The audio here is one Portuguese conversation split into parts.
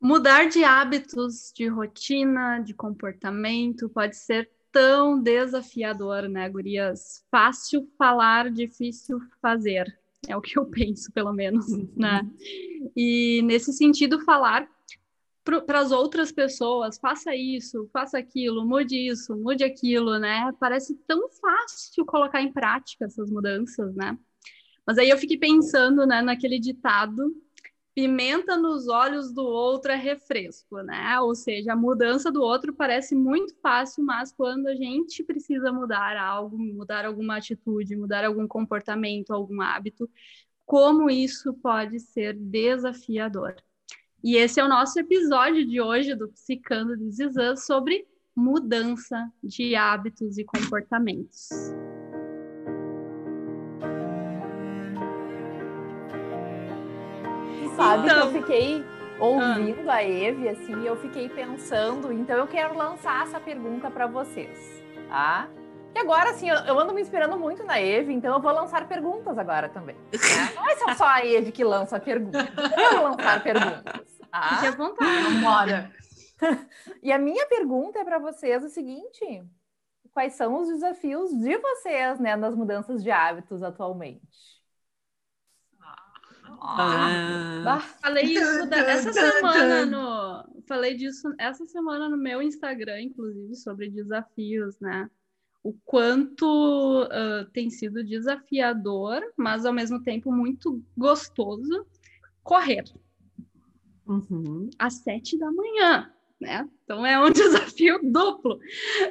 Mudar de hábitos, de rotina, de comportamento pode ser tão desafiador, né, gurias? Fácil falar, difícil fazer. É o que eu penso, pelo menos, né? E nesse sentido, falar para as outras pessoas, faça isso, faça aquilo, mude isso, mude aquilo, né? Parece tão fácil colocar em prática essas mudanças, né? Mas aí eu fiquei pensando, né, naquele ditado pimenta nos olhos do outro é refresco, né? Ou seja, a mudança do outro parece muito fácil, mas quando a gente precisa mudar algo, mudar alguma atitude, mudar algum comportamento, algum hábito, como isso pode ser desafiador. E esse é o nosso episódio de hoje do Psicando de sobre mudança de hábitos e comportamentos. Sabe então... que eu então. fiquei ouvindo ah. a Eve, assim, eu fiquei pensando, então eu quero lançar essa pergunta para vocês, tá? E agora, assim, eu, eu, ando me inspirando muito na Eve, então eu vou lançar perguntas agora também. Né? Não ser só a Eve que lança perguntas, eu vou lançar perguntas. Tá? Fique à vontade, vambora. e a minha pergunta é para vocês o seguinte: quais são os desafios de vocês, né, nas mudanças de hábitos atualmente? Ah. Falei isso da, essa semana no. Falei disso essa semana no meu Instagram, inclusive, sobre desafios, né? O quanto uh, tem sido desafiador, mas ao mesmo tempo muito gostoso correr. Uhum. Às sete da manhã né? Então é um desafio duplo,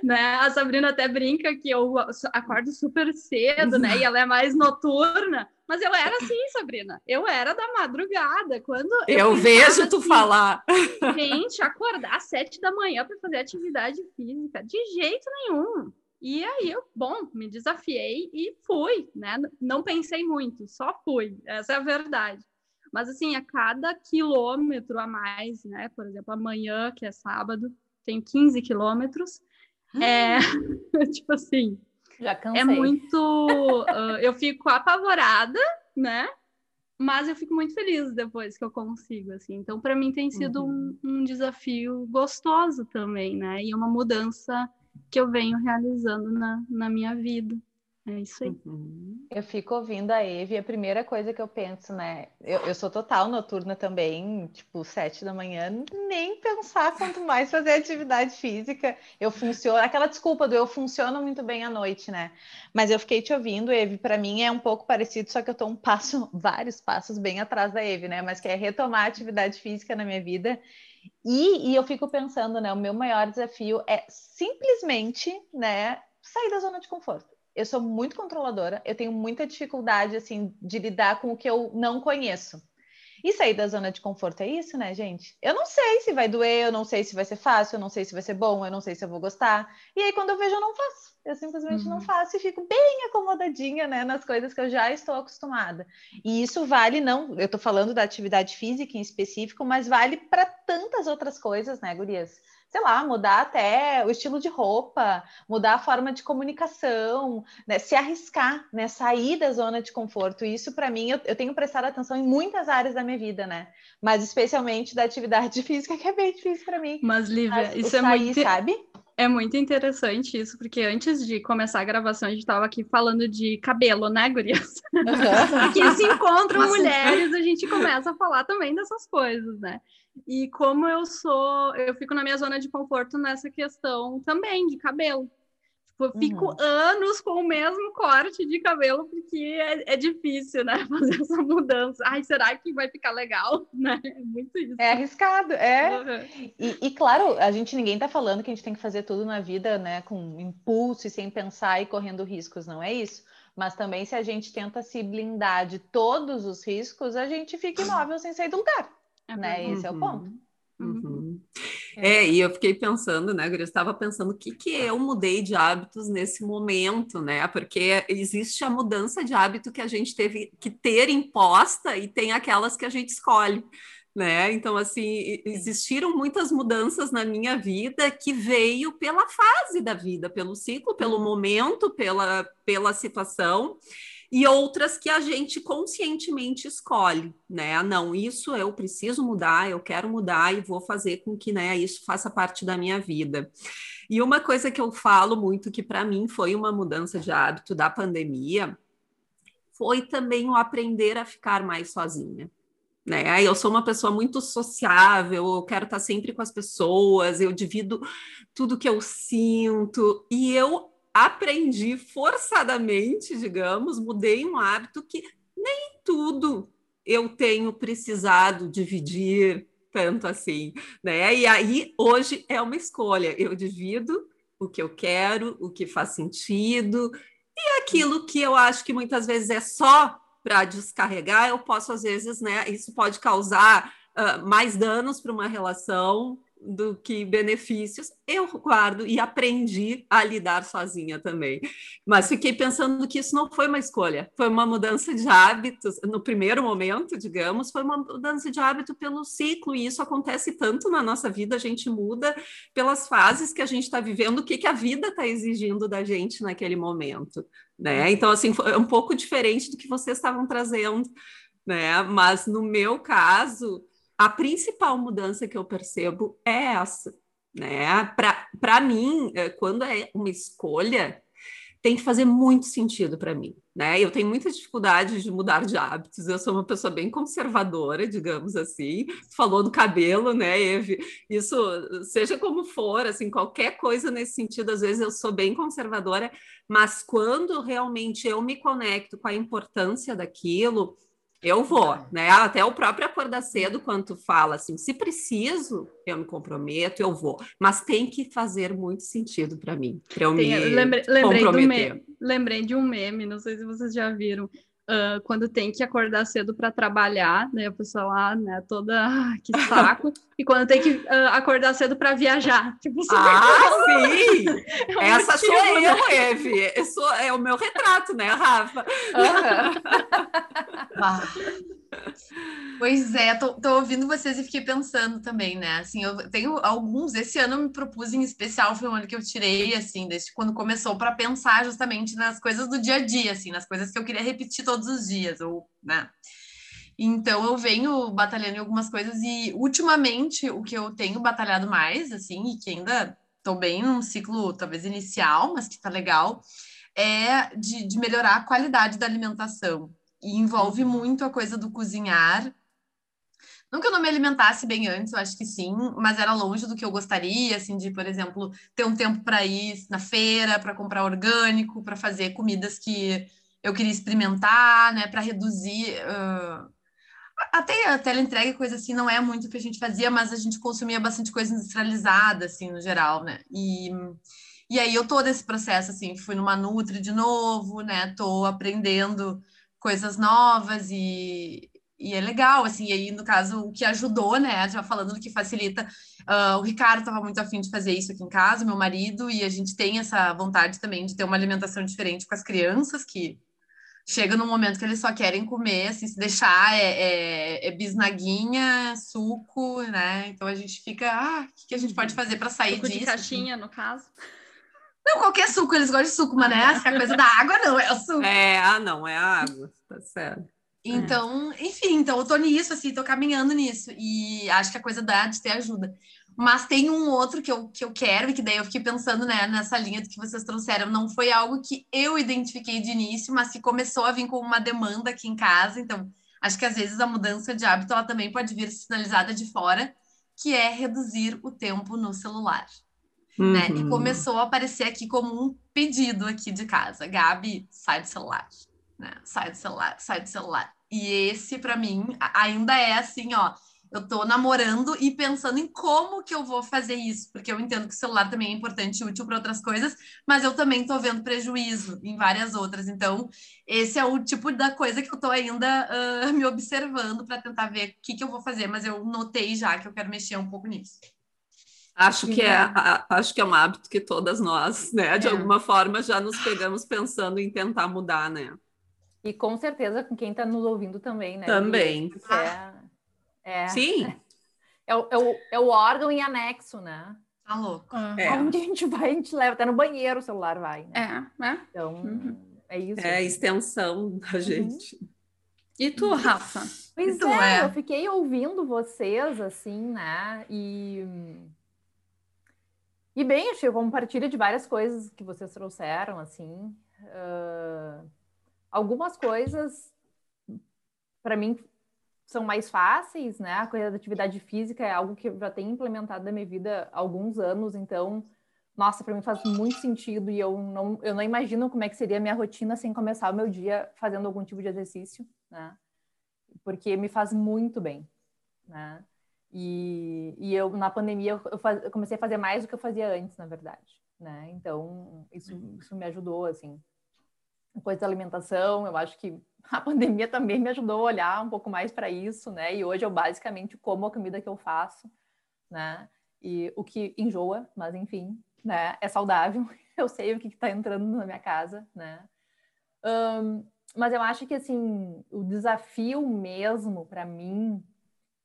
né? A Sabrina até brinca que eu acordo super cedo, né? E ela é mais noturna, mas eu era assim, Sabrina. Eu era da madrugada. Quando eu, eu vejo tu assim, falar. Gente, acordar às sete da manhã para fazer atividade física, de jeito nenhum. E aí eu, bom, me desafiei e fui, né? Não pensei muito, só fui. Essa é a verdade. Mas, assim, a cada quilômetro a mais, né? Por exemplo, amanhã, que é sábado, tenho 15 quilômetros. É, tipo assim, Já cansei. é muito. Uh, eu fico apavorada, né? Mas eu fico muito feliz depois que eu consigo, assim. Então, para mim tem sido uhum. um, um desafio gostoso também, né? E uma mudança que eu venho realizando na, na minha vida. É isso aí. Uhum. Eu fico ouvindo a Eve e a primeira coisa que eu penso, né? Eu, eu sou total noturna também, tipo, sete da manhã, nem pensar quanto mais fazer atividade física. Eu funciono, aquela desculpa do eu funciono muito bem à noite, né? Mas eu fiquei te ouvindo, Eve, para mim é um pouco parecido, só que eu tô um passo, vários passos bem atrás da Eve, né? Mas que é retomar a atividade física na minha vida. E, e eu fico pensando, né? O meu maior desafio é simplesmente, né? Sair da zona de conforto eu sou muito controladora, eu tenho muita dificuldade, assim, de lidar com o que eu não conheço. E sair da zona de conforto é isso, né, gente? Eu não sei se vai doer, eu não sei se vai ser fácil, eu não sei se vai ser bom, eu não sei se eu vou gostar. E aí, quando eu vejo, eu não faço. Eu simplesmente uhum. não faço e fico bem acomodadinha, né, nas coisas que eu já estou acostumada. E isso vale, não, eu estou falando da atividade física em específico, mas vale para tantas outras coisas, né, gurias? Sei lá, mudar até o estilo de roupa, mudar a forma de comunicação, né? se arriscar, né? sair da zona de conforto. Isso, para mim, eu, eu, tenho prestado atenção em muitas áreas da minha vida, né? Mas especialmente da atividade física, que é bem difícil para mim. Mas, Lívia, Mas, isso é sair, muito. Sabe? É muito interessante isso, porque antes de começar a gravação, a gente estava aqui falando de cabelo, né, gurias? Uhum. aqui se encontram mulheres, a gente começa a falar também dessas coisas, né? E como eu sou, eu fico na minha zona de conforto nessa questão também de cabelo. Fico uhum. anos com o mesmo corte de cabelo, porque é, é, difícil, né? Fazer essa mudança. Ai, será que vai ficar legal? Né? É muito isso. É arriscado, é. Uhum. E, e, claro, a gente ninguém tá falando que a gente tem que fazer tudo na vida, né? Com impulso e sem pensar e correndo riscos, não é isso? Mas também se a gente tenta se blindar de todos os riscos, a gente fica imóvel sem sair do lugar. É né? Esse é o ponto. Uhum. É. é, e eu fiquei pensando, né, eu estava pensando o que, que eu mudei de hábitos nesse momento, né? Porque existe a mudança de hábito que a gente teve que ter imposta e tem aquelas que a gente escolhe. Né? Então, assim, existiram muitas mudanças na minha vida que veio pela fase da vida, pelo ciclo, pelo momento, pela, pela situação. E outras que a gente conscientemente escolhe, né? Não, isso eu preciso mudar, eu quero mudar e vou fazer com que, né, isso faça parte da minha vida. E uma coisa que eu falo muito que para mim foi uma mudança de hábito da pandemia foi também o aprender a ficar mais sozinha. Né? Eu sou uma pessoa muito sociável, eu quero estar sempre com as pessoas, eu divido tudo que eu sinto, e eu aprendi forçadamente, digamos, mudei um hábito que nem tudo eu tenho precisado dividir tanto assim, né? E aí hoje é uma escolha, eu divido o que eu quero, o que faz sentido, e aquilo que eu acho que muitas vezes é só para descarregar, eu posso, às vezes, né? Isso pode causar uh, mais danos para uma relação do que benefícios, eu guardo e aprendi a lidar sozinha também. Mas fiquei pensando que isso não foi uma escolha, foi uma mudança de hábitos. No primeiro momento, digamos, foi uma mudança de hábito pelo ciclo, e isso acontece tanto na nossa vida, a gente muda pelas fases que a gente está vivendo, o que, que a vida está exigindo da gente naquele momento. Né? Então, assim, foi um pouco diferente do que vocês estavam trazendo, né? Mas no meu caso, a principal mudança que eu percebo é essa, né? Para mim, é, quando é uma escolha, tem que fazer muito sentido para mim, né? Eu tenho muita dificuldade de mudar de hábitos. Eu sou uma pessoa bem conservadora, digamos assim. Falou do cabelo, né, Eve? Isso, seja como for, assim, qualquer coisa nesse sentido, às vezes eu sou bem conservadora, mas quando realmente eu me conecto com a importância daquilo, eu vou, né? Até o próprio acordar cedo, quando tu fala assim, se preciso, eu me comprometo, eu vou. Mas tem que fazer muito sentido para mim, para eu tem, me lembrei, lembrei comprometer. lembrei de um meme, não sei se vocês já viram, uh, quando tem que acordar cedo para trabalhar, né? A pessoa lá, né, toda ah, que saco. e quando tem que uh, acordar cedo para viajar. Tipo, ah, sim! É Essa motivo, sou eu, né? Eve. Eu sou, é o meu retrato, né, Rafa? Uhum. Pois é, tô, tô, ouvindo vocês e fiquei pensando também, né? Assim, eu tenho alguns, esse ano eu me propus em especial, foi um ano que eu tirei, assim, desde quando começou, para pensar justamente nas coisas do dia a dia, assim, nas coisas que eu queria repetir todos os dias, ou, né? Então eu venho batalhando em algumas coisas e ultimamente o que eu tenho batalhado mais, assim, e que ainda tô bem num ciclo talvez inicial, mas que tá legal, é de, de melhorar a qualidade da alimentação e envolve uhum. muito a coisa do cozinhar. Não que eu não me alimentasse bem antes, eu acho que sim, mas era longe do que eu gostaria, assim, de, por exemplo, ter um tempo para ir na feira, para comprar orgânico, para fazer comidas que eu queria experimentar, né, para reduzir. Uh... Até a teleentrega coisa assim não é muito o que a gente fazia, mas a gente consumia bastante coisa industrializada, assim, no geral, né? E, e aí eu tô nesse processo, assim, fui numa Nutri de novo, né? Tô aprendendo coisas novas e, e é legal, assim, e aí, no caso, o que ajudou, né, já falando do que facilita, uh, o Ricardo estava muito afim de fazer isso aqui em casa, meu marido, e a gente tem essa vontade também de ter uma alimentação diferente com as crianças, que chega num momento que eles só querem comer, assim, se deixar é, é, é bisnaguinha, suco, né, então a gente fica, ah, o que, a gente pode fazer para sair suco disso? de caixinha, assim? no caso. Não, qualquer suco, eles gostam de suco, mas né? A coisa da água, não, é o suco. É, ah, não, é a água, tá certo. Então, é. enfim, então eu tô nisso, assim, tô caminhando nisso. E acho que a coisa da de ter ajuda. Mas tem um outro que eu, que eu quero, e que daí eu fiquei pensando né, nessa linha do que vocês trouxeram. Não foi algo que eu identifiquei de início, mas que começou a vir com uma demanda aqui em casa. Então, acho que às vezes a mudança de hábito ela também pode vir sinalizada de fora, que é reduzir o tempo no celular uhum. né? E uhum. começou a aparecer aqui como um pedido aqui de casa. Gabi, sai do celular, né? Sai do celular, sai do celular. E esse, para mim, ainda é assim, ó. Eu tô namorando e pensando em como que eu vou fazer isso, porque eu entendo que o celular também é importante e útil para outras coisas, mas eu também tô vendo prejuízo em várias outras. Então, esse é o tipo da coisa que eu tô ainda uh, me observando para tentar ver o que, que eu vou fazer, mas eu notei já que eu quero mexer um pouco nisso. Acho que, é, acho que é um hábito que todas nós, né, de é. alguma forma, já nos pegamos pensando em tentar mudar, né? E com certeza com quem está nos ouvindo também, né? Também. É, é, Sim. É o, é, o, é o órgão em anexo, né? Tá louco. É. Onde a gente vai, a gente leva, até no banheiro o celular vai, né? É, Então, uhum. É isso. É a extensão da uhum. gente. E tu, Rafa? Pois tu é, é, eu fiquei ouvindo vocês, assim, né? E. E bem, eu compartilho de várias coisas que vocês trouxeram, assim. Uh... Algumas coisas, para mim, são mais fáceis, né? A coisa da atividade física é algo que eu já tenho implementado na minha vida há alguns anos, então nossa, para mim faz muito sentido e eu não, eu não imagino como é que seria a minha rotina sem começar o meu dia fazendo algum tipo de exercício, né? Porque me faz muito bem, né? E, e eu, na pandemia, eu, faz, eu, comecei a fazer mais do que eu fazia antes, na verdade, né? Então, isso, isso me ajudou, assim. Coisa da alimentação, eu acho que a pandemia também me ajudou a olhar um pouco mais para isso, né? E hoje eu basicamente como a comida que eu faço, né? E o que enjoa, mas enfim, né? É saudável, eu sei o que está entrando na minha casa, né? Um, mas eu acho que assim o desafio mesmo para mim,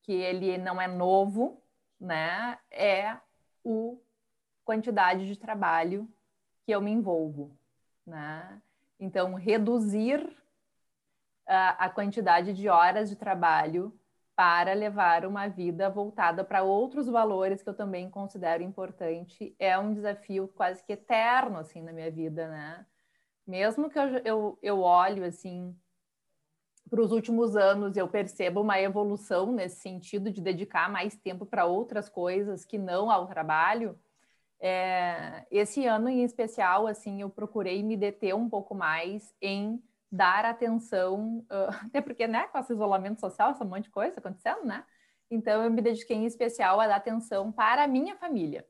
que ele não é novo, né? É o quantidade de trabalho que eu me envolvo, né? Então reduzir a, a quantidade de horas de trabalho para levar uma vida voltada para outros valores que eu também considero importante. É um desafio quase que eterno, assim, na minha vida, né? Mesmo que eu, eu, eu olho, assim, para os últimos anos, eu percebo uma evolução nesse sentido de dedicar mais tempo para outras coisas que não ao trabalho. É, esse ano em especial, assim, eu procurei me deter um pouco mais em dar atenção, até porque, né, com esse isolamento social, essa monte de coisa acontecendo, né? Então, eu me dediquei em especial a dar atenção para a minha família,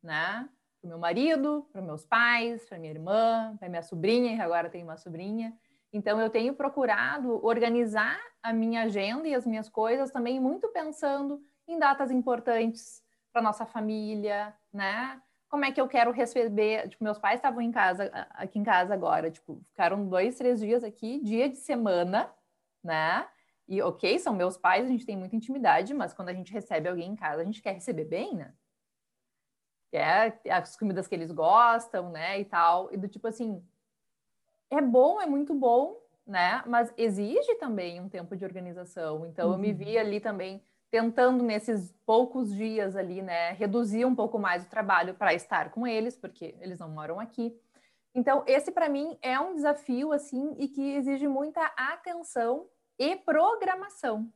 né? Para o meu marido, para meus pais, para minha irmã, para minha sobrinha, que agora tem uma sobrinha. Então, eu tenho procurado organizar a minha agenda e as minhas coisas também muito pensando em datas importantes para nossa família, né? como é que eu quero receber. Tipo, meus pais estavam em casa, aqui em casa agora, tipo, ficaram dois, três dias aqui, dia de semana, né? E ok, são meus pais, a gente tem muita intimidade, mas quando a gente recebe alguém em casa, a gente quer receber bem, né? Quer as comidas que eles gostam, né? E tal. E do tipo assim, é bom, é muito bom, né? Mas exige também um tempo de organização. Então, uhum. eu me vi uhum. ali também tentando nesses poucos dias ali, né, reduzir um pouco mais o trabalho para estar com eles, porque eles não moram aqui. Então, esse para mim é um desafio assim e que exige muita atenção e programação,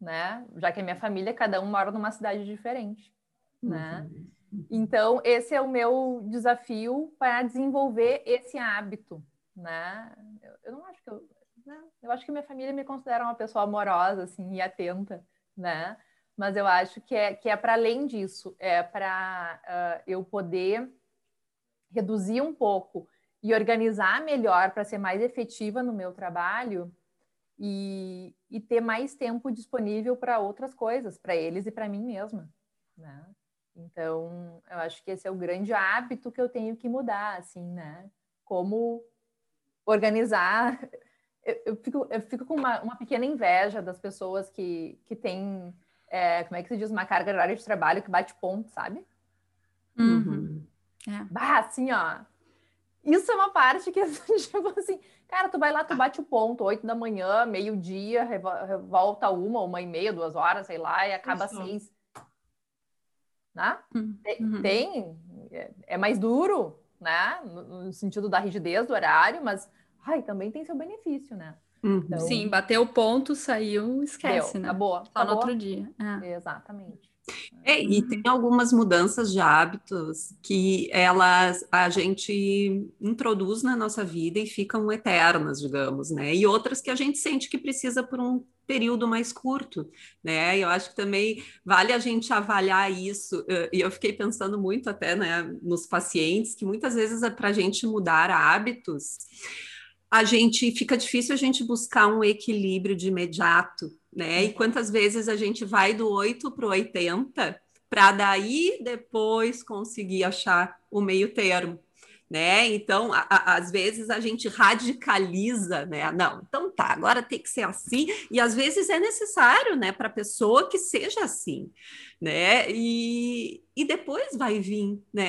né? Já que a minha família cada um mora numa cidade diferente, né? Uhum. Então, esse é o meu desafio para desenvolver esse hábito, né? Eu, eu não acho que eu, né? eu acho que minha família me considera uma pessoa amorosa assim e atenta né? Mas eu acho que é, que é para além disso, é para uh, eu poder reduzir um pouco e organizar melhor para ser mais efetiva no meu trabalho e, e ter mais tempo disponível para outras coisas, para eles e para mim mesma, né? Então, eu acho que esse é o grande hábito que eu tenho que mudar, assim, né? Como organizar eu, eu, fico, eu fico com uma, uma pequena inveja das pessoas que, que têm, é, como é que se diz, uma carga horária de trabalho que bate ponto, sabe? Uhum. É. Bah, assim, ó. Isso é uma parte que, tipo assim, cara, tu vai lá, tu bate o ponto, oito da manhã, meio-dia, volta uma, uma e meia, duas horas, sei lá, e acaba Isso. seis. Né? Uhum. Tem, é, é mais duro, né? No, sentido da rigidez do horário, mas ai, também tem seu benefício, né? Uhum. Então, Sim, bateu o ponto, saiu, esquece, deu, né? Acabou. Só no outro dia. É. Exatamente. É, e tem algumas mudanças de hábitos que elas a gente introduz na nossa vida e ficam eternas, digamos, né? E outras que a gente sente que precisa por um período mais curto, né? Eu acho que também vale a gente avaliar isso. E eu fiquei pensando muito até, né, nos pacientes que muitas vezes é para a gente mudar hábitos a gente fica difícil a gente buscar um equilíbrio de imediato, né? E uhum. quantas vezes a gente vai do 8 para o 80 para daí depois conseguir achar o meio termo. Né? Então, a, a, às vezes a gente radicaliza, né? Não, então tá, agora tem que ser assim, e às vezes é necessário, né, para a pessoa que seja assim, né? E, e depois vai vir, né,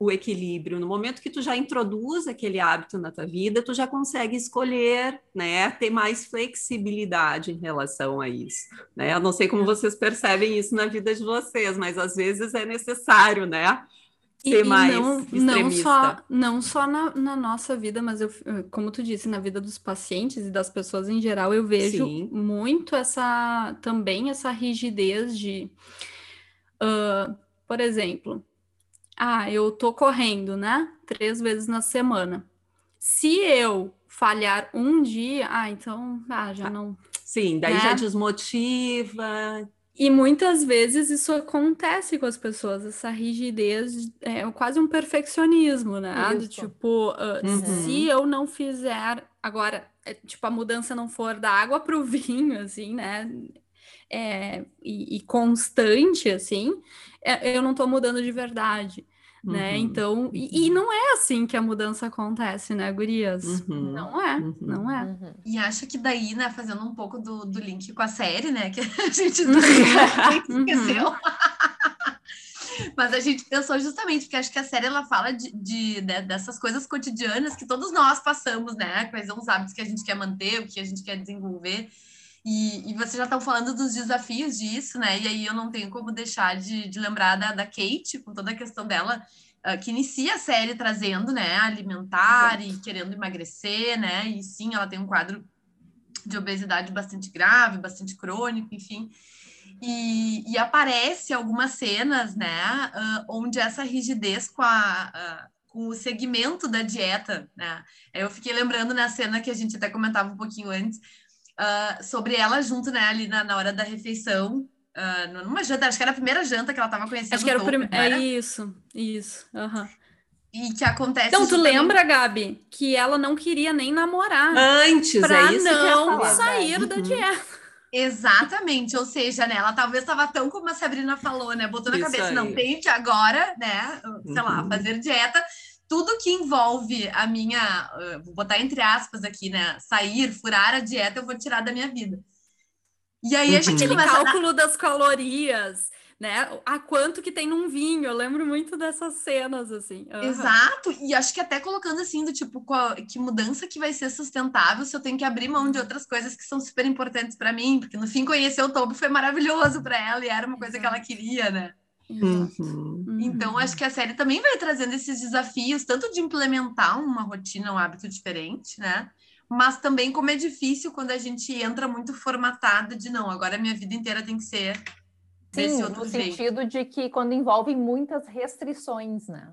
o equilíbrio. No momento que tu já introduz aquele hábito na tua vida, tu já consegue escolher, né, ter mais flexibilidade em relação a isso, né? Eu não sei como vocês percebem isso na vida de vocês, mas às vezes é necessário, né? Ser e, mais não, extremista. Não só, não só na, na, nossa vida, mas eu, como tu disse, na vida dos pacientes e das pessoas em geral, eu vejo Sim. muito essa também essa rigidez de, uh, por exemplo, ah, eu tô correndo, né? Três vezes na semana. Se eu falhar um dia, ah, então ah, já não. Sim, daí né? já desmotiva. E muitas vezes isso acontece com as pessoas, essa rigidez, é quase um perfeccionismo, né? Do tipo, uh, uhum. se eu não fizer agora, é, tipo, a mudança não for da água para o vinho, assim, né? É, e, e constante, assim, é, eu não estou mudando de verdade né? Uhum. Então, e, e, uhum. não é assim que a mudança acontece, né, gurias? Uhum. Não é, uhum. não é. Uhum. E acho que daí, né, fazendo um pouco do, do link com a série, né, que a gente uhum. esqueceu. Mas a gente pensou justamente, porque acho que a série ela fala de, de, de, né, dessas coisas cotidianas que todos nós passamos, né? Quais são os hábitos que a gente quer manter, o que a gente quer desenvolver. E, e vocês já estão falando dos desafios disso, né? E aí eu não tenho como deixar de, de lembrar da, da Kate, com toda a questão dela, uh, que inicia a série trazendo, né, alimentar Exato. e querendo emagrecer, né? E sim, ela tem um quadro de obesidade bastante grave, bastante crônico, enfim. E, e aparece algumas cenas, né, uh, onde essa rigidez com a, uh, com o segmento da dieta, né? Eu fiquei lembrando na cena que a gente até comentava um pouquinho antes, uh, sobre ela junto, né, ali na, na hora da refeição. Uh, numa janta, acho que era a primeira janta que ela estava conhecendo. Acho que era o primeiro. É isso, isso. Uhum. E que acontece. Então, tu lembra, Gabi, que ela não queria nem namorar. Antes, pra é isso não sair uhum. da dieta. Exatamente, ou seja, né, ela talvez estava tão como a Sabrina falou, né, botou na Isso cabeça, aí. não, tem que agora, né, sei uhum. lá, fazer dieta, tudo que envolve a minha, vou botar entre aspas aqui, né? Sair, furar a dieta, eu vou tirar da minha vida. E aí a uhum. gente Aquele cálculo a... das calorias, né? A quanto que tem num vinho, eu lembro muito dessas cenas, assim. Uhum. Exato, e acho que até colocando assim, do tipo, qual, que mudança que vai ser sustentável se eu tenho que abrir mão de outras coisas que são super importantes para mim, porque no fim conhecer o topo foi maravilhoso para ela e era uma coisa que ela queria, né? Uhum. Então, acho que a série também vai trazendo esses desafios, tanto de implementar uma rotina, um hábito diferente, né? Mas também como é difícil quando a gente entra muito formatado de não, agora a minha vida inteira tem que ser Sim, desse outro no jeito. sentido de que quando envolve muitas restrições, né?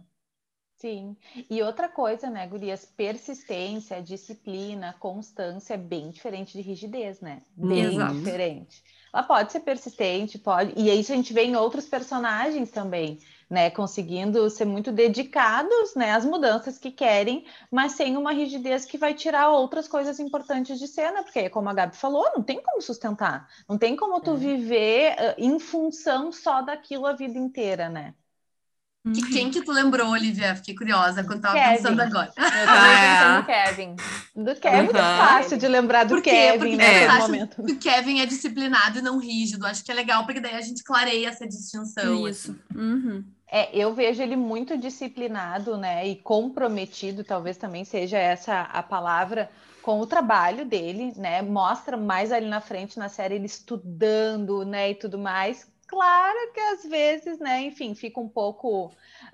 Sim. E outra coisa, né, Gurias? Persistência, disciplina, constância é bem diferente de rigidez, né? Bem Exato. diferente. Ela pode ser persistente, pode. E isso a gente vê em outros personagens também, né? Conseguindo ser muito dedicados, né, às mudanças que querem, mas sem uma rigidez que vai tirar outras coisas importantes de cena, porque como a Gabi falou, não tem como sustentar, não tem como tu é. viver uh, em função só daquilo a vida inteira, né? E quem que tu lembrou, Olivia? Fiquei curiosa quando tava Kevin. pensando agora. Eu tava é. pensando no Kevin. Do Kevin é muito fácil de lembrar do Kevin porque nesse é. momento. Que o Kevin é disciplinado e não rígido. Acho que é legal, porque daí a gente clareia essa distinção. Isso. Assim. Uhum. É, eu vejo ele muito disciplinado, né? E comprometido, talvez também seja essa a palavra, com o trabalho dele, né? Mostra mais ali na frente na série ele estudando, né? E tudo mais Claro que às vezes, né, enfim, fica um pouco.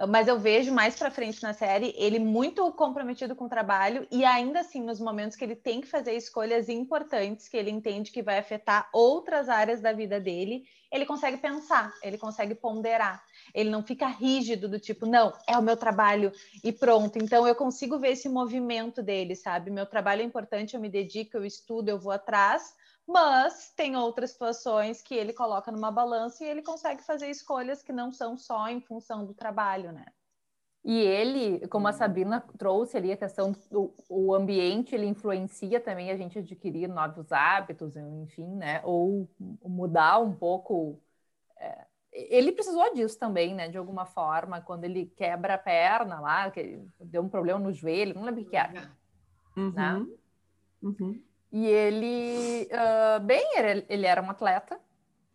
Mas eu vejo mais para frente na série ele muito comprometido com o trabalho e ainda assim, nos momentos que ele tem que fazer escolhas importantes, que ele entende que vai afetar outras áreas da vida dele, ele consegue pensar, ele consegue ponderar. Ele não fica rígido do tipo, não, é o meu trabalho e pronto. Então eu consigo ver esse movimento dele, sabe? Meu trabalho é importante, eu me dedico, eu estudo, eu vou atrás mas tem outras situações que ele coloca numa balança e ele consegue fazer escolhas que não são só em função do trabalho, né? E ele, como a uhum. Sabrina trouxe ali a questão do o ambiente, ele influencia também a gente adquirir novos hábitos, enfim, né? Ou mudar um pouco. É, ele precisou disso também, né? De alguma forma, quando ele quebra a perna lá, que deu um problema no joelho, não lembro o que era. Uhum. Né? Uhum. E ele, uh, bem, ele, ele, era um atleta,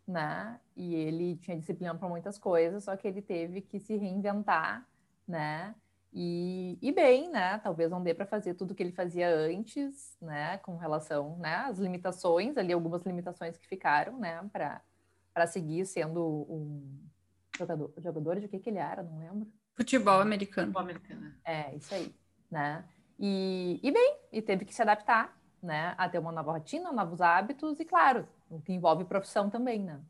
né? E ele tinha disciplina para muitas coisas, só que ele teve que se reinventar, né? E, e bem, né? Talvez não dê para fazer tudo que ele fazia antes, né? Com relação, né? As limitações ali, algumas limitações que ficaram, né? Para para seguir sendo um jogador, jogador de que que ele era, não lembro. Futebol americano. Futebol americano. É, isso aí, né? E, e bem, e teve que se adaptar, né? A ter uma nova rotina, novos hábitos e, claro, o que envolve profissão também, né?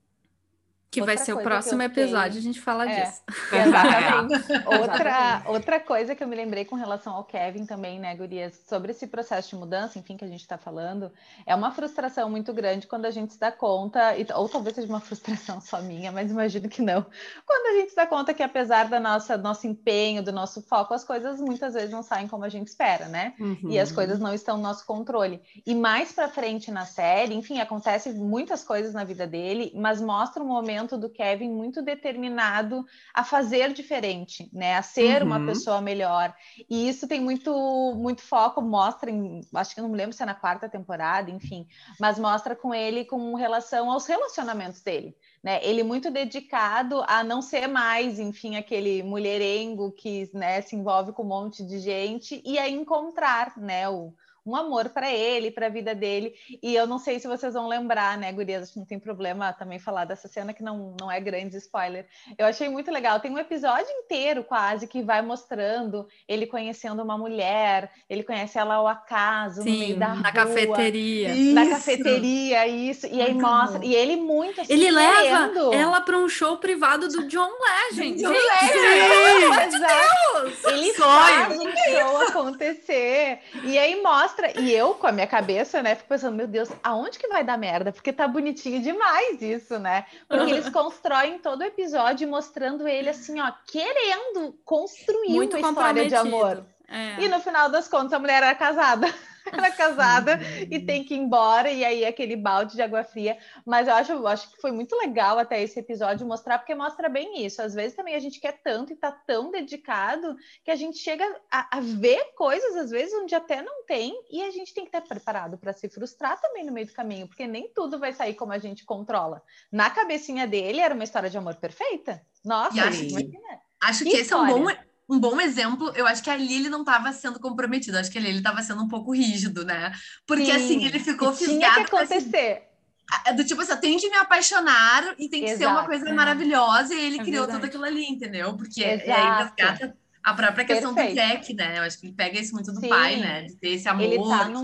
Que outra vai ser o próximo episódio, a gente fala é, disso. Exatamente. outra, outra coisa que eu me lembrei com relação ao Kevin também, né, Gurias, sobre esse processo de mudança, enfim, que a gente está falando, é uma frustração muito grande quando a gente se dá conta, ou talvez seja uma frustração só minha, mas imagino que não. Quando a gente se dá conta que apesar da nossa nosso empenho, do nosso foco, as coisas muitas vezes não saem como a gente espera, né? Uhum. E as coisas não estão no nosso controle. E mais para frente na série, enfim, acontece muitas coisas na vida dele, mas mostra um momento momento do Kevin muito determinado a fazer diferente, né? A ser uhum. uma pessoa melhor. E isso tem muito, muito foco, mostra, em, acho que não me lembro se é na quarta temporada, enfim, mas mostra com ele com relação aos relacionamentos dele. Né, ele muito dedicado a não ser mais, enfim, aquele mulherengo que né, se envolve com um monte de gente e a encontrar né, o, um amor para ele, para a vida dele. E eu não sei se vocês vão lembrar, né, gurias? Acho que não tem problema também falar dessa cena que não, não é grande spoiler. Eu achei muito legal. Tem um episódio inteiro quase que vai mostrando ele conhecendo uma mulher, ele conhece ela ao acaso, Sim, no meio da na rua, cafeteria. Na cafeteria, isso. E aí mostra. E ele muito assim, Ele leva ela para um show privado do John Legend. John Legend! Exato. Ele Sonho. faz um show acontecer. E aí mostra mostra, e eu, com a minha cabeça, né, fico pensando, meu Deus, aonde que vai dar merda? Porque tá bonitinho demais isso, né? Porque eles constroem todo o episódio mostrando ele assim, ó, querendo construir Muito uma história de amor. É. E no final das contas, a mulher era casada. era casada e tem que ir embora, e aí aquele balde de água fria. Mas eu acho, eu acho que foi muito legal até esse episódio mostrar, porque mostra bem isso. Às vezes também a gente quer tanto e tá tão dedicado que a gente chega a, a ver coisas, às vezes, onde até não tem, e a gente tem que estar preparado para se frustrar também no meio do caminho, porque nem tudo vai sair como a gente controla. Na cabecinha dele era uma história de amor perfeita. Nossa, acho, imagina. Acho que, que esse é um bom um bom exemplo, eu acho que ali ele não estava sendo comprometido, acho que ali ele estava sendo um pouco rígido, né? Porque Sim, assim, ele ficou fisgado. Tinha que acontecer. Assim, do tipo assim, tem de me apaixonar e tem que Exato, ser uma coisa é. maravilhosa, e ele é criou verdade. tudo aquilo ali, entendeu? Porque Exato. aí resgata a própria questão Perfeito. do Jack, né? Eu acho que ele pega isso muito do Sim. pai, né? De ter esse amor. Ele tá num,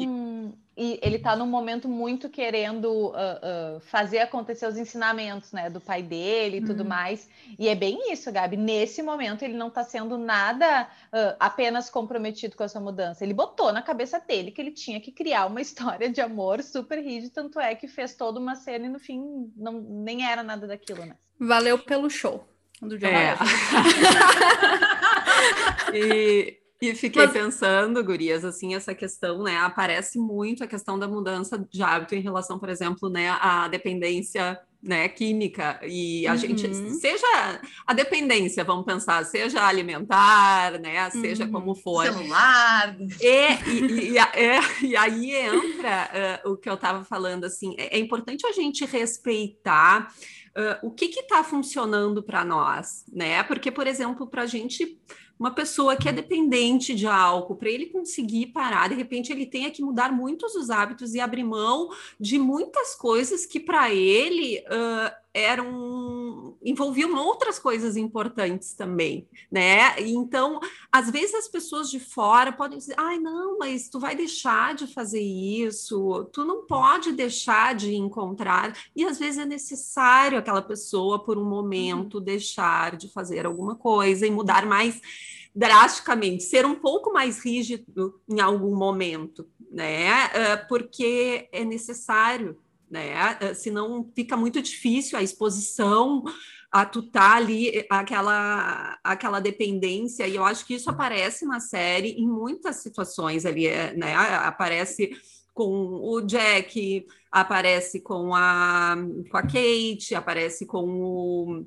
e ele está num momento muito querendo uh, uh, fazer acontecer os ensinamentos, né, do pai dele e tudo uhum. mais. E é bem isso, Gabi. Nesse momento ele não está sendo nada uh, apenas comprometido com essa mudança. Ele botou na cabeça dele que ele tinha que criar uma história de amor super rígida, tanto é que fez toda uma cena e no fim não, nem era nada daquilo, né? Valeu pelo show do John. É. e e fiquei Mas... pensando, gurias, assim, essa questão, né, aparece muito a questão da mudança de hábito em relação, por exemplo, né, à dependência, né, química, e a uhum. gente, seja a dependência, vamos pensar, seja alimentar, né, seja uhum. como for. Celular. E, e, e, é, e aí entra uh, o que eu estava falando, assim, é, é importante a gente respeitar uh, o que está funcionando para nós, né, porque, por exemplo, para a gente uma pessoa que é dependente de álcool, para ele conseguir parar, de repente ele tenha que mudar muitos os hábitos e abrir mão de muitas coisas que para ele uh, eram envolviam outras coisas importantes também, né? Então, às vezes as pessoas de fora podem dizer: "Ai, não, mas tu vai deixar de fazer isso, tu não pode deixar de encontrar". E às vezes é necessário aquela pessoa por um momento uhum. deixar de fazer alguma coisa e mudar mais drasticamente, ser um pouco mais rígido em algum momento, né? Ah, porque é necessário né? Eh, senão fica muito difícil a exposição, a tu tá ali, aquela, aquela dependência, e eu acho que isso aparece na série em muitas situações ali, eh, né? Aparece com o Jack, aparece com a, com a Kate, aparece com o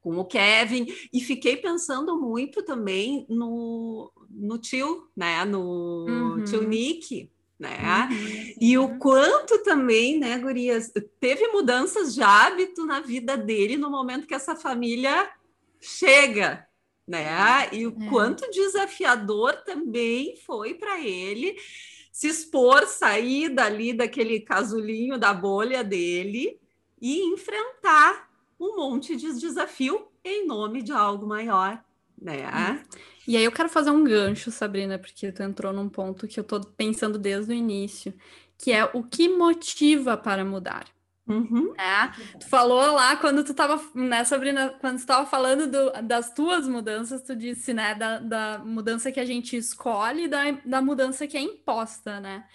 com o Kevin, e fiquei pensando muito também no, no tio, né? No uhum. tio Nick, né? Uhum. E o quanto também, né, Gurias, teve mudanças de hábito na vida dele no momento que essa família chega, né? E o é. quanto desafiador também foi para ele se expor, sair dali daquele casulinho da bolha dele e enfrentar um monte de desafio em nome de algo maior, né? E aí eu quero fazer um gancho, Sabrina, porque tu entrou num ponto que eu tô pensando desde o início, que é o que motiva para mudar. Uhum. É, tu falou lá quando tu estava, né, Sabrina, quando tu estava falando do, das tuas mudanças, tu disse, né, da, da mudança que a gente escolhe e da, da mudança que é imposta, né?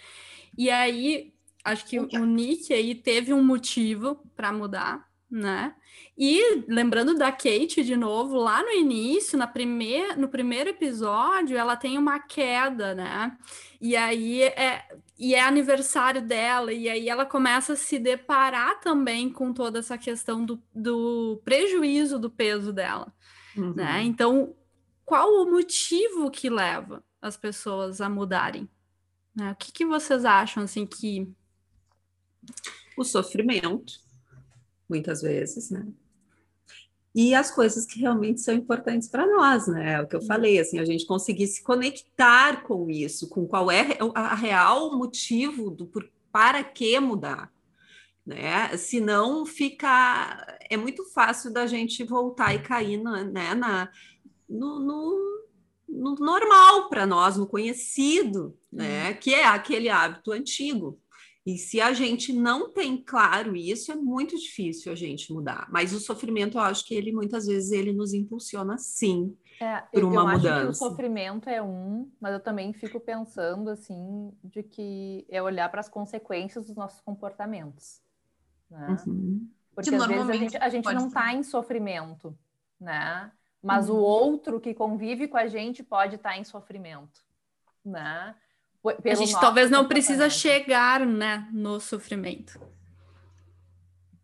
E aí, acho que o Nick aí teve um motivo para mudar, né? E lembrando da Kate de novo, lá no início, na primeir, no primeiro episódio, ela tem uma queda, né? E aí é, e é aniversário dela, e aí ela começa a se deparar também com toda essa questão do, do prejuízo do peso dela. Uhum. Né? Então, qual o motivo que leva as pessoas a mudarem? Né? O que, que vocês acham assim que. O sofrimento, muitas vezes, né? e as coisas que realmente são importantes para nós, né? É o que eu falei, assim, a gente conseguir se conectar com isso, com qual é a real motivo do por, para que mudar, né? Senão fica é muito fácil da gente voltar e cair na, né, na, no, no, no normal para nós, no conhecido, né? Uhum. Que é aquele hábito antigo, e se a gente não tem claro isso, é muito difícil a gente mudar. Mas o sofrimento, eu acho que ele muitas vezes ele nos impulsiona sim é, por uma eu mudança. Acho que o sofrimento é um, mas eu também fico pensando assim de que é olhar para as consequências dos nossos comportamentos, né? Uhum. Porque que às vezes a gente, a gente não está em sofrimento, né? Mas uhum. o outro que convive com a gente pode estar tá em sofrimento, né? A gente talvez não precisa chegar né, no sofrimento.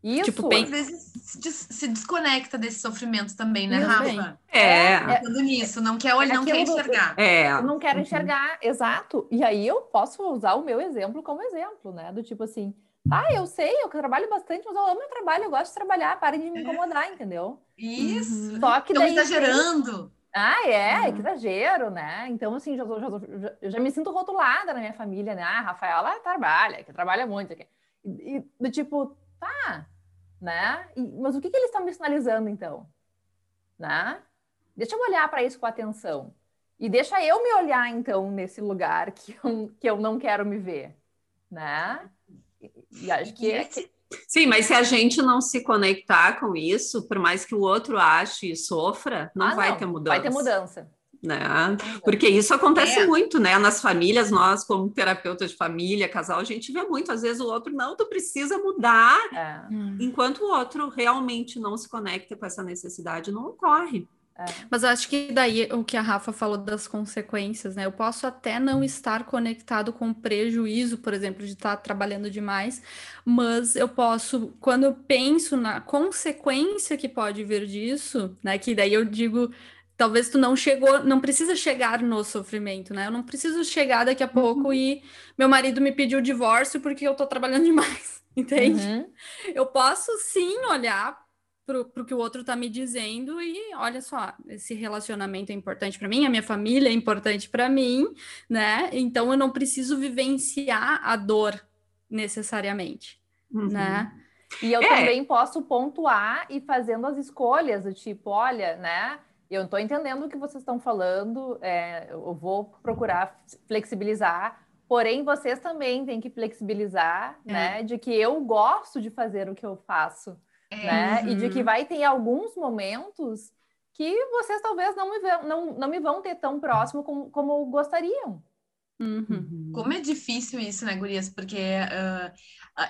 Isso, tipo, bem... às vezes se desconecta desse sofrimento também, né, Rafa? É. é. Pensando nisso, não quer olhar, não quer enxergar. É. Eu não quero uhum. enxergar, exato. E aí eu posso usar o meu exemplo como exemplo, né? Do tipo assim, ah, eu sei, eu trabalho bastante, mas eu amo meu trabalho, eu gosto de trabalhar, parem de me é. incomodar, é. entendeu? Isso. Só que Estão daí exagerando. Ah, é, uhum. que exagero, né? Então, assim, já, já, já, eu já me sinto rotulada na minha família, né? Ah, a Rafaela trabalha, que trabalha muito. Aqui. E, e do tipo, tá, né? E, mas o que, que eles estão me sinalizando, então? Né? Deixa eu olhar para isso com atenção. E deixa eu me olhar, então, nesse lugar que eu, que eu não quero me ver, né? E, e acho que... É que Sim, mas se a gente não se conectar com isso, por mais que o outro ache e sofra, não ah, vai não. ter mudança. Vai ter mudança. Né? Porque isso acontece é. muito, né? Nas famílias, nós, como terapeutas de família, casal, a gente vê muito. Às vezes o outro, não, tu precisa mudar, é. enquanto o outro realmente não se conecta com essa necessidade, não ocorre. É. Mas eu acho que daí o que a Rafa falou das consequências, né? Eu posso até não estar conectado com prejuízo, por exemplo, de estar trabalhando demais, mas eu posso, quando eu penso na consequência que pode vir disso, né? Que daí eu digo, talvez tu não chegou, não precisa chegar no sofrimento, né? Eu não preciso chegar daqui a pouco uhum. e meu marido me pediu o divórcio porque eu tô trabalhando demais, entende? Uhum. Eu posso sim olhar para o que o outro está me dizendo e olha só, esse relacionamento é importante para mim, a minha família é importante para mim, né? Então eu não preciso vivenciar a dor necessariamente, uhum. né? E eu é. também posso pontuar e fazendo as escolhas do tipo, olha, né? Eu não estou entendendo o que vocês estão falando, é, eu vou procurar flexibilizar, porém vocês também têm que flexibilizar, é. né? De que eu gosto de fazer o que eu faço. É, né? Uhum. E de que uhum. vai ter alguns momentos que vocês talvez não me, vão, não, não me vão ter tão próximo como, como gostariam. Uhum. Como é difícil isso, né, Gurias? Porque uh,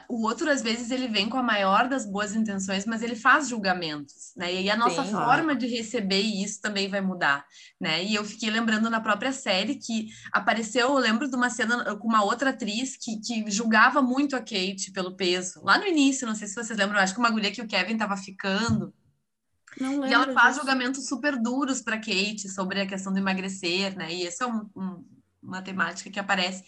o outro, às vezes, ele vem com a maior das boas intenções, mas ele faz julgamentos, né? E aí a nossa Sim, forma de receber isso também vai mudar, né? E eu fiquei lembrando na própria série que apareceu, eu lembro de uma cena com uma outra atriz que, que julgava muito a Kate pelo peso. Lá no início, não sei se vocês lembram, acho que uma guria que o Kevin estava ficando. Não E ela lembro faz disso. julgamentos super duros para Kate sobre a questão do emagrecer, né? E essa é um- um- uma temática que aparece.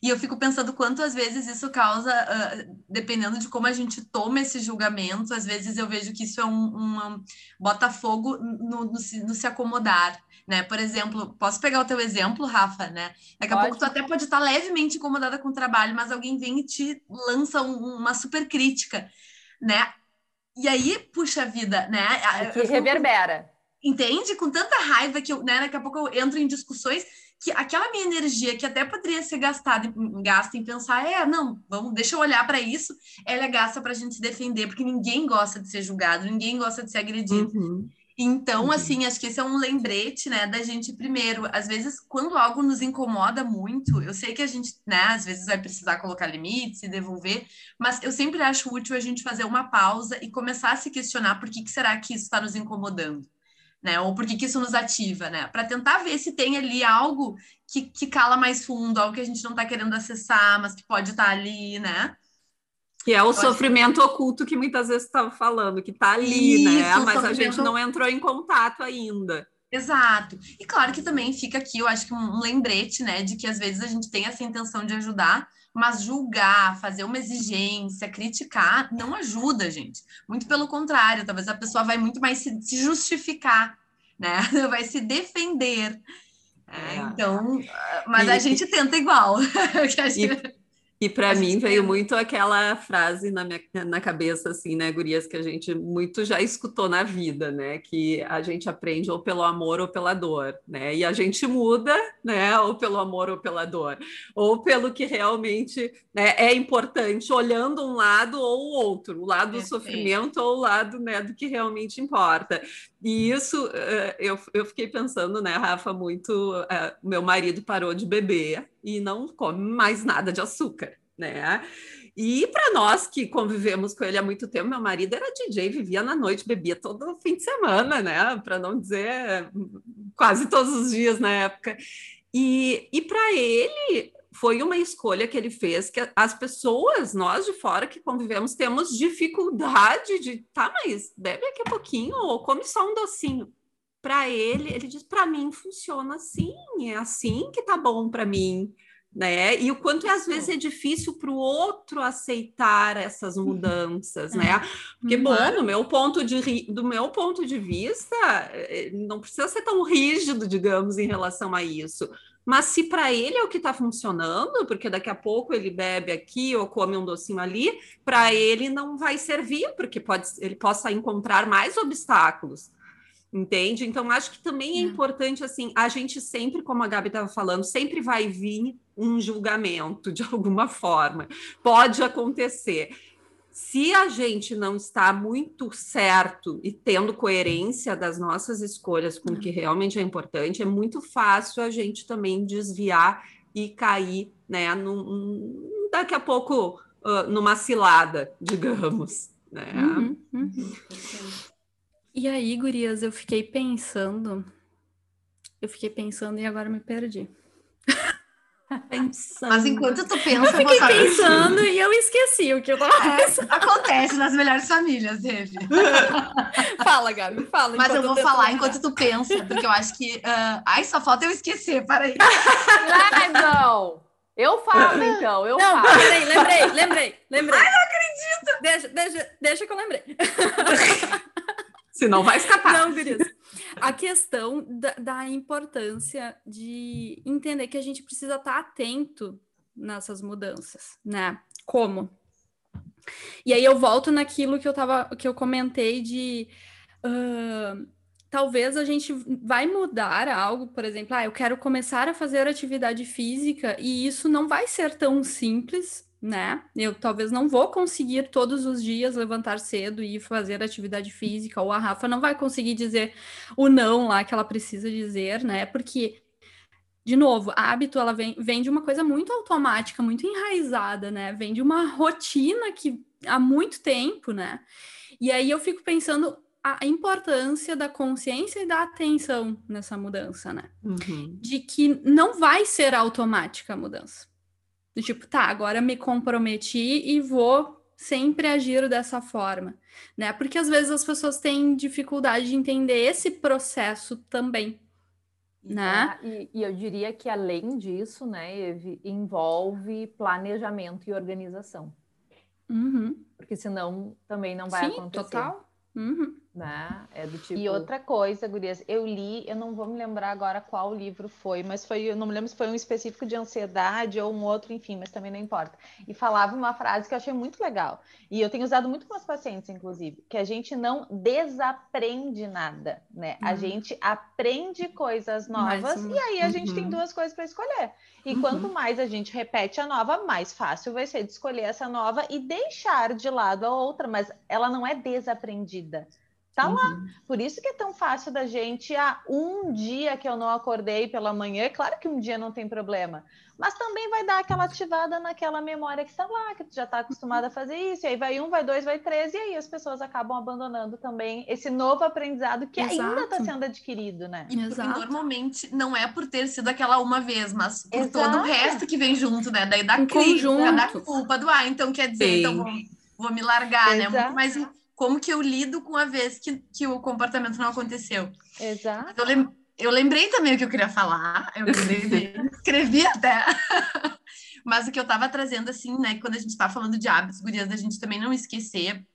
E eu fico pensando quantas vezes isso causa, ah, dependendo de como a gente toma esse julgamento, às vezes eu vejo que isso é um, uma bota fogo no, no se, no se acomodar, né? Por exemplo, posso pegar o teu exemplo, Rafa, né? Daqui a Pode. pouco tu até pode estar levemente incomodada com o trabalho, mas alguém vem e te lança um- uma super crítica, né? E aí, puxa vida, né? Que fico- reverbera. entende? Com tanta raiva que eu, né, daqui a pouco eu entro em discussões que aquela minha energia que até poderia ser gastada gasta em pensar, é, não, vamos, deixa eu olhar para isso, ela é gasta para a gente se defender, porque ninguém gosta de ser julgado, ninguém gosta de ser agredido. Uhum. Então, Uhum. assim, acho que esse é um lembrete, né, da gente primeiro, às vezes, quando algo nos incomoda muito, eu sei que a gente, né, às vezes vai precisar colocar limites e devolver, mas eu sempre acho útil a gente fazer uma pausa e começar a se questionar por que, que será que isso está nos incomodando, né, ou por que, que isso nos ativa, né, para tentar ver se tem ali algo que, que cala mais fundo, algo que a gente não está querendo acessar, mas que pode estar ali, né. Que é o acho- sofrimento oculto que muitas vezes estava falando, que está ali, Isso, né? Mas a gente não entrou em contato ainda. Exato. E claro que também fica aqui, eu acho que um lembrete, né, de que às vezes a gente tem essa intenção de ajudar, mas julgar, fazer uma exigência, criticar, não ajuda, gente. Muito pelo contrário, talvez a pessoa vai muito mais se, se justificar, né? Vai se defender. É, É. então, mas a E- gente tenta igual. A gente- E para mim gente veio muito aquela frase na minha na cabeça, assim, né, gurias, que a gente muito já escutou na vida, né? Que a gente aprende ou pelo amor ou pela dor, né? E a gente muda, né? Ou pelo amor ou pela dor, ou pelo que realmente né, é importante, olhando um lado ou o outro, o lado do Perfeito. sofrimento ou o lado né, do que realmente importa. E isso eh, eu, eu fiquei pensando, né, Rafa, muito. eh, meu marido parou de beber e não come mais nada de açúcar, né? E para nós que convivemos com ele há muito tempo, meu marido era DJ, vivia na noite, bebia todo fim de semana, né? Para não dizer quase todos os dias na época. E, e para ele foi uma escolha que ele fez que as pessoas, nós de fora que convivemos, temos dificuldade de, tá, mas bebe aqui um pouquinho ou come só um docinho. Para ele, ele diz, para mim funciona assim, é assim que tá bom para mim, né? E o quanto às vezes é difícil para o outro aceitar essas mudanças, né? Porque bom, do meu ponto de ri- do meu ponto de vista, eh, não precisa ser tão rígido, digamos, em relação a isso. Mas se para ele é o que está funcionando, porque daqui a pouco ele bebe aqui ou come um docinho ali, para ele não vai servir, porque pode, ele possa encontrar mais obstáculos. Entende? Então, acho que também é, É. importante, assim, a gente sempre, como a Gabi estava falando, sempre vai vir um julgamento de alguma forma. Pode acontecer. Se a gente não está muito certo e tendo coerência das nossas escolhas com o que realmente é importante, é muito fácil a gente também desviar e cair, né, num- daqui a pouco, ah, numa cilada, digamos. Né? Uhum, uhum. E aí, gurias, eu fiquei pensando. Eu fiquei pensando e agora me perdi. Pensando. Mas enquanto tu pensa, eu Fiquei pensando e eu esqueci o que eu tava pensando. É, acontece nas melhores famílias, Eve. Fala, Gabi, fala. Mas eu vou falar enquanto tu pensa, porque eu acho que. ah, Ai, só falta eu esquecer, peraí. Ah, não! Eu falo, então, eu Não, falo. peraí, lembrei, lembrei, lembrei. Ai, não acredito! Deixa, deixa, deixa que eu lembrei. Se não vai escapar. Não. A questão da, da importância de entender que a gente precisa estar atento nessas mudanças, né? Como? E aí eu volto naquilo que eu tava, que eu comentei de ah, talvez a gente vai mudar algo, por exemplo, ah, eu quero começar a fazer atividade física e isso não vai ser tão simples, né? Eu talvez não vou conseguir todos os dias levantar cedo e fazer atividade física, ou a Rafa não vai conseguir dizer o não lá que ela precisa dizer, né? Porque de novo, hábito ela vem, vem de uma coisa muito automática, muito enraizada, né? Vem de uma rotina que há muito tempo, né? E aí eu fico pensando a importância da consciência e da atenção nessa mudança, né? Uhum. De que não vai ser automática a mudança. Do tipo, tá, agora me comprometi e vou sempre agir dessa forma, né? Porque às vezes as pessoas têm dificuldade de entender esse processo também, né? É, e, e, eu diria que além disso, né, Eve, envolve planejamento e organização. Uhum. Porque senão também não vai Sim, acontecer. Total. Uhum. Né? É do tipo... E outra coisa, Gurias, eu li, eu não vou me lembrar agora qual livro foi, mas foi, eu não me lembro se foi um específico de ansiedade ou um outro, enfim, mas também não importa. E falava uma frase que eu achei muito legal. E eu tenho usado muito com os pacientes, inclusive, que a gente não desaprende nada, né? Uhum. A gente aprende coisas novas e aí a uhum. gente tem uhum. duas coisas para escolher. E uhum. quanto mais a gente repete a nova, mais fácil vai ser de escolher essa nova e deixar de lado a outra, mas ela não é desaprendida. Tá uhum. lá. Por isso que é tão fácil da gente, ah, um dia que eu não acordei pela manhã, é claro que um dia não tem problema, mas também vai dar aquela ativada naquela memória que está lá, que tu já está acostumada a fazer isso, e aí vai um, vai dois, vai três, e aí as pessoas acabam abandonando também esse novo aprendizado que Exato. ainda está sendo adquirido, né? E Exato. normalmente não é por ter sido aquela uma vez, mas por Exato. todo o resto que vem junto, né? Daí da um crise, da culpa do ah, então quer dizer, Sim. então vou, vou me largar, né? Muito mais como que eu lido com a vez que, que o comportamento não aconteceu. Exato. Eu, lem eu lembrei também o que eu queria falar, eu lembrei, escrevi até. Mas o que eu estava trazendo, assim, né, quando a gente está falando de hábitos, gurias, da gente também não esquecer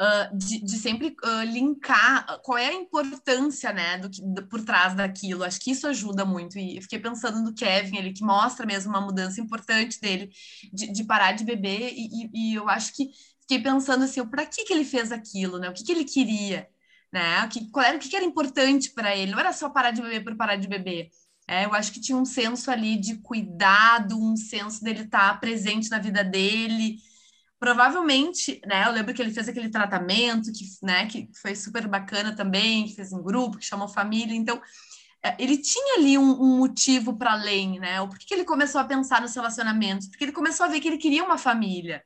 uh, de, de, sempre uh, linkar qual é a importância, né, do que, do, por trás daquilo. Acho que isso ajuda muito. E eu fiquei pensando no Kevin, ele que mostra mesmo uma mudança importante dele de, de parar de beber, e, e, e eu acho que fiquei pensando assim, para que que ele fez aquilo, né? O que que ele queria, né? O que, qual era, o que, que era importante para ele? Não era só parar de beber por parar de beber. É, eu acho que tinha um senso ali de cuidado, um senso dele estar tá presente na vida dele. Provavelmente, né? Eu lembro que ele fez aquele tratamento que, né, que foi super bacana também, que fez em grupo, que chamou família. Então, é, ele tinha ali um, um motivo para além, né? O porquê que ele começou a pensar nos relacionamentos? Porque ele começou a ver que ele queria uma família.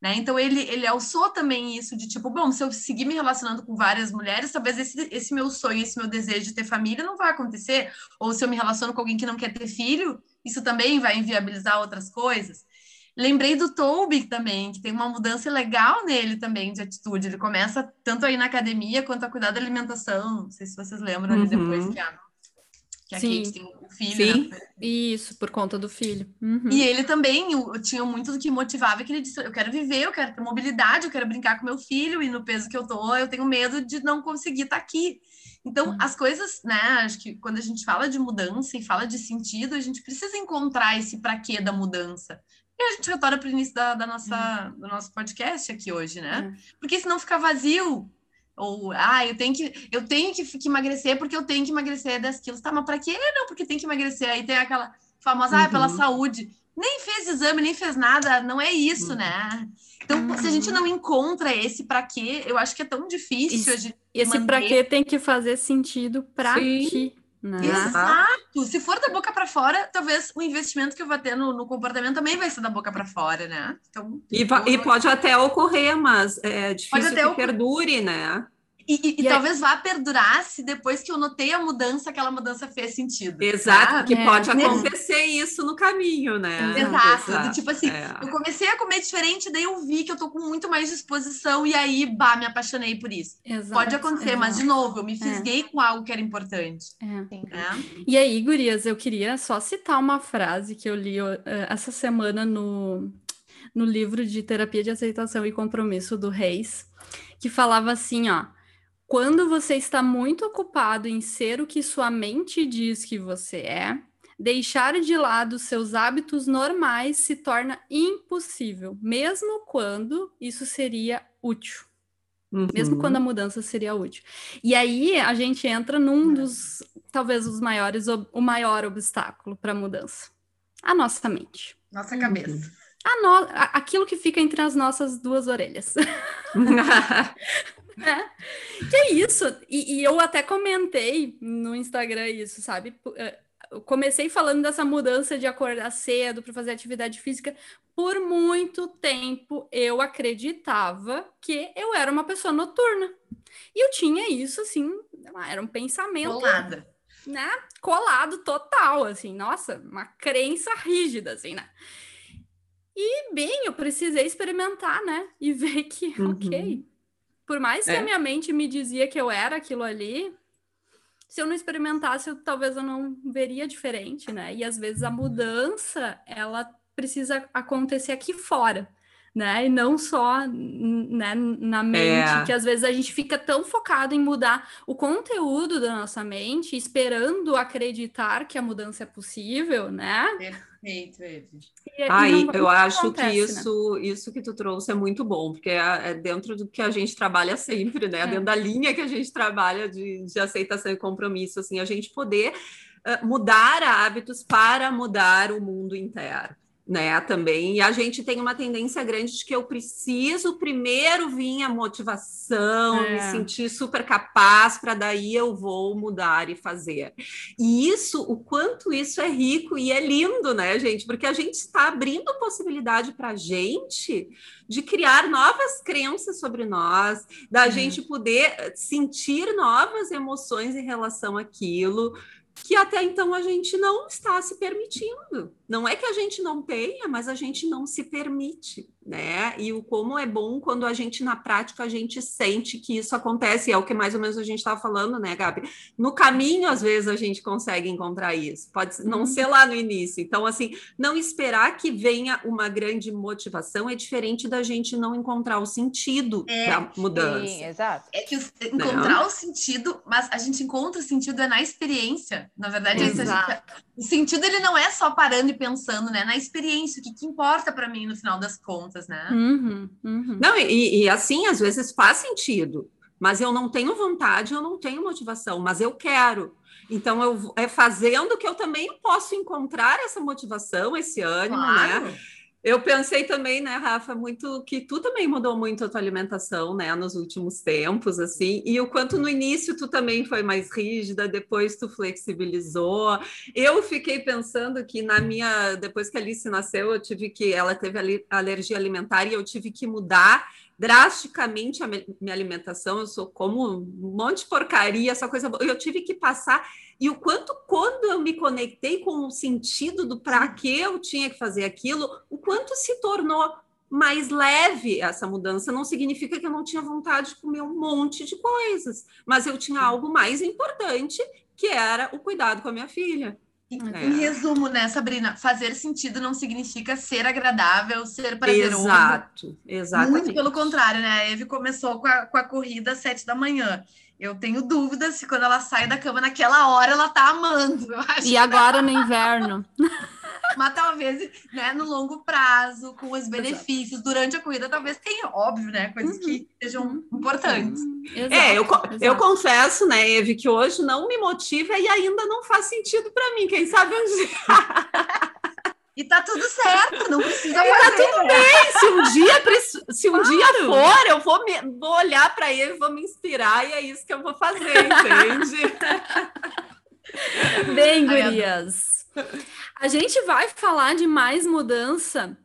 Né? Então ele, ele alçou também isso de tipo, bom, se eu seguir me relacionando com várias mulheres, talvez esse, esse meu sonho, esse meu desejo de ter família não vai acontecer. Ou se eu me relaciono com alguém que não quer ter filho, isso também vai inviabilizar outras coisas. Lembrei do Toby também, que tem uma mudança legal nele também de atitude. Ele começa tanto aí na academia quanto a cuidar da alimentação. Não sei se vocês lembram uhum. ali depois que a que a Sim. Kate tem um filho. Sim, né? isso, por conta do filho. Uhum. E ele também eu, eu, tinha muito do que motivava, que ele disse, eu quero viver, eu quero ter mobilidade, eu quero brincar com meu filho, e no peso que eu tô, eu tenho medo de não conseguir estar tá aqui. Então, uhum. as coisas, né, acho que quando a gente fala de mudança e fala de sentido, a gente precisa encontrar esse para quê da mudança. E a gente retorna para o início da, da nossa, uhum. do nosso podcast aqui hoje, né? É. Porque senão fica vazio, ou, ah, eu tenho que, eu tenho que, que emagrecer porque eu tenho que emagrecer 10 quilos. Tá, mas para quê? Não, porque tem que emagrecer. Aí tem aquela famosa, uhum. ah, pela uhum. saúde. Nem fez exame, nem fez nada, não é isso, uhum. né? Então, uhum. se a gente não encontra esse para quê, eu acho que é tão difícil. Isso, esse para quê tem que fazer sentido para quê. Né? Exato. Se for da boca para fora, talvez o investimento que eu vou ter no, no comportamento também vai ser da boca para fora, né? Então, e, e, pode até ocorrer, mas é difícil que perdure, né? E, e, e, talvez vá perdurar se depois que eu notei a mudança, aquela mudança fez sentido. Exato, tá? que é, pode acontecer isso no caminho, né? Exato. Exato. Tipo assim, é. eu comecei a comer diferente, daí eu vi que eu tô com muito mais disposição e aí, bah, me apaixonei por isso. Exato, pode acontecer, mas de novo, eu me é. fisguei com algo que era importante. É. Né? E aí, gurias, eu queria só citar uma frase que eu li uh, essa semana no, no livro de Terapia de Aceitação e Compromisso do Reis, que falava assim, ó quando você está muito ocupado em ser o que sua mente diz que você é, deixar de lado seus hábitos normais se torna impossível, mesmo quando isso seria útil. Uhum. Mesmo quando a mudança seria útil. E aí a gente entra num dos, talvez, os maiores, o maior obstáculo para a mudança. A nossa mente. Nossa cabeça. Uhum. A no... Aquilo que fica entre as nossas duas orelhas. É. Que é isso. E, e, eu até comentei no Instagram isso, sabe? É, eu comecei falando dessa mudança de acordar cedo para fazer atividade física. Por muito tempo eu acreditava que eu era uma pessoa noturna. E eu tinha isso, assim, era um pensamento. Colada. Né? Colado total, assim, nossa, uma crença rígida, assim, né? E, bem, eu precisei experimentar, né? E ver que, uhum. ok. Por mais que é. a minha mente me dizia que eu era aquilo ali, se eu não experimentasse, eu, talvez eu não veria diferente, né? E às vezes a mudança, ela precisa acontecer aqui fora né? E não só né, na mente, é. que às vezes a gente fica tão focado em mudar o conteúdo da nossa mente, esperando acreditar que a mudança é possível, né? Perfeito, Eve. Aí, eu acho acontece, que né? isso, né? isso que tu trouxe é muito bom, porque é, é, dentro do que a gente trabalha sempre, né? É. Dentro da linha que a gente trabalha de, de aceitação e compromisso, assim, a gente poder uh, mudar hábitos para mudar o mundo interno né, também. E a gente tem uma tendência grande de que eu preciso primeiro vir a motivação, é. me sentir super capaz para daí eu vou mudar e fazer. E isso, o quanto isso é rico e é lindo, né, gente? Porque a gente está abrindo possibilidade para a gente de criar novas crenças sobre nós, da é. gente poder sentir novas emoções em relação àquilo, que até então a gente não está se permitindo. Não é que a gente não tenha, mas a gente não se permite, né? E o como é bom quando a gente, na prática, a gente sente que isso acontece, é o que mais ou menos a gente estava falando, né, Gabi? No caminho, às vezes, a gente consegue encontrar isso, pode não uhum. ser lá no início. Então, assim, não esperar que venha uma grande motivação é diferente da gente não encontrar o sentido é, da mudança. Sim, exato. É que encontrar o sentido, mas a gente encontra o sentido é na experiência. Na verdade, é isso, gente, o sentido ele não é só parando e pensando, né, na experiência, o que, que importa para mim no final das contas, né? Uhum, uhum. Não, e, e assim, às vezes faz sentido, mas eu não tenho vontade, eu não tenho motivação, mas eu quero. Então, eu, é fazendo que eu também posso encontrar essa motivação, esse ânimo, né? claro. né? Eu pensei também, né, Rafa, muito que tu também mudou muito a tua alimentação, né, nos últimos tempos, assim, e o quanto no início tu também foi mais rígida, depois tu flexibilizou. Eu fiquei pensando que na minha, depois que a Alice nasceu, eu tive que, ela teve alergia alimentar e eu tive que mudar drasticamente a minha alimentação. Eu sou como um monte de porcaria, essa coisa. Eu tive que passar e o quanto, quando eu me conectei com o sentido do para que eu tinha que fazer aquilo, o quanto se tornou mais leve essa mudança. Não significa que eu não tinha vontade de comer um monte de coisas, mas eu tinha algo mais importante, que era o cuidado com a minha filha. É. Em resumo, né, Sabrina, fazer sentido não significa ser agradável, ser prazeroso. Exato, exatamente. Muito pelo contrário, né? A Eve começou com a, com a corrida às sete da manhã. Eu tenho dúvidas se quando ela sai da cama naquela hora ela tá amando. e agora no inverno. Mas talvez, né, no longo prazo, com os benefícios, Exato. durante a corrida, talvez tenha, óbvio, né, coisas uhum. que sejam uhum. importantes. Uhum. Exato. É, eu, eu confesso, né, Eve, que hoje não me motiva e ainda não faz sentido para mim. Quem sabe um dia. E tá tudo certo, não precisa e Tá tudo bem. Se um dia, se um claro. dia for, eu vou, me, vou olhar para ele, vou me inspirar e é isso que eu vou fazer, entende? bem, gurias. A gente vai falar de mais mudança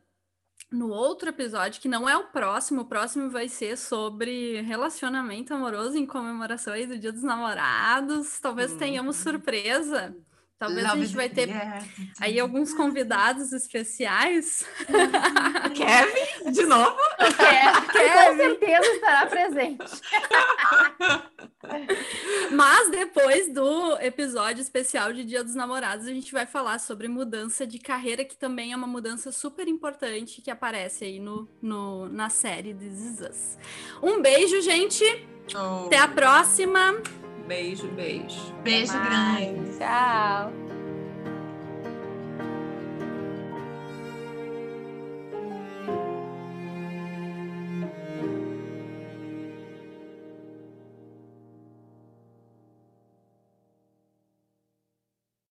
no outro episódio, que não é o próximo, o próximo vai ser sobre relacionamento amoroso em comemorações do Dia dos Namorados. Talvez uhum. tenhamos surpresa. Talvez Love a gente vai ter yeah. aí alguns convidados especiais. Kevin, de novo? Kevin, com certeza estará presente. Mas depois do episódio especial de Dia dos Namorados, a gente vai falar sobre mudança de carreira, que também é uma mudança super importante que aparece aí no, no na série This Is Us. Um beijo, gente. Oh. Até a próxima. Beijo, beijo. Beijo grande. Tchau.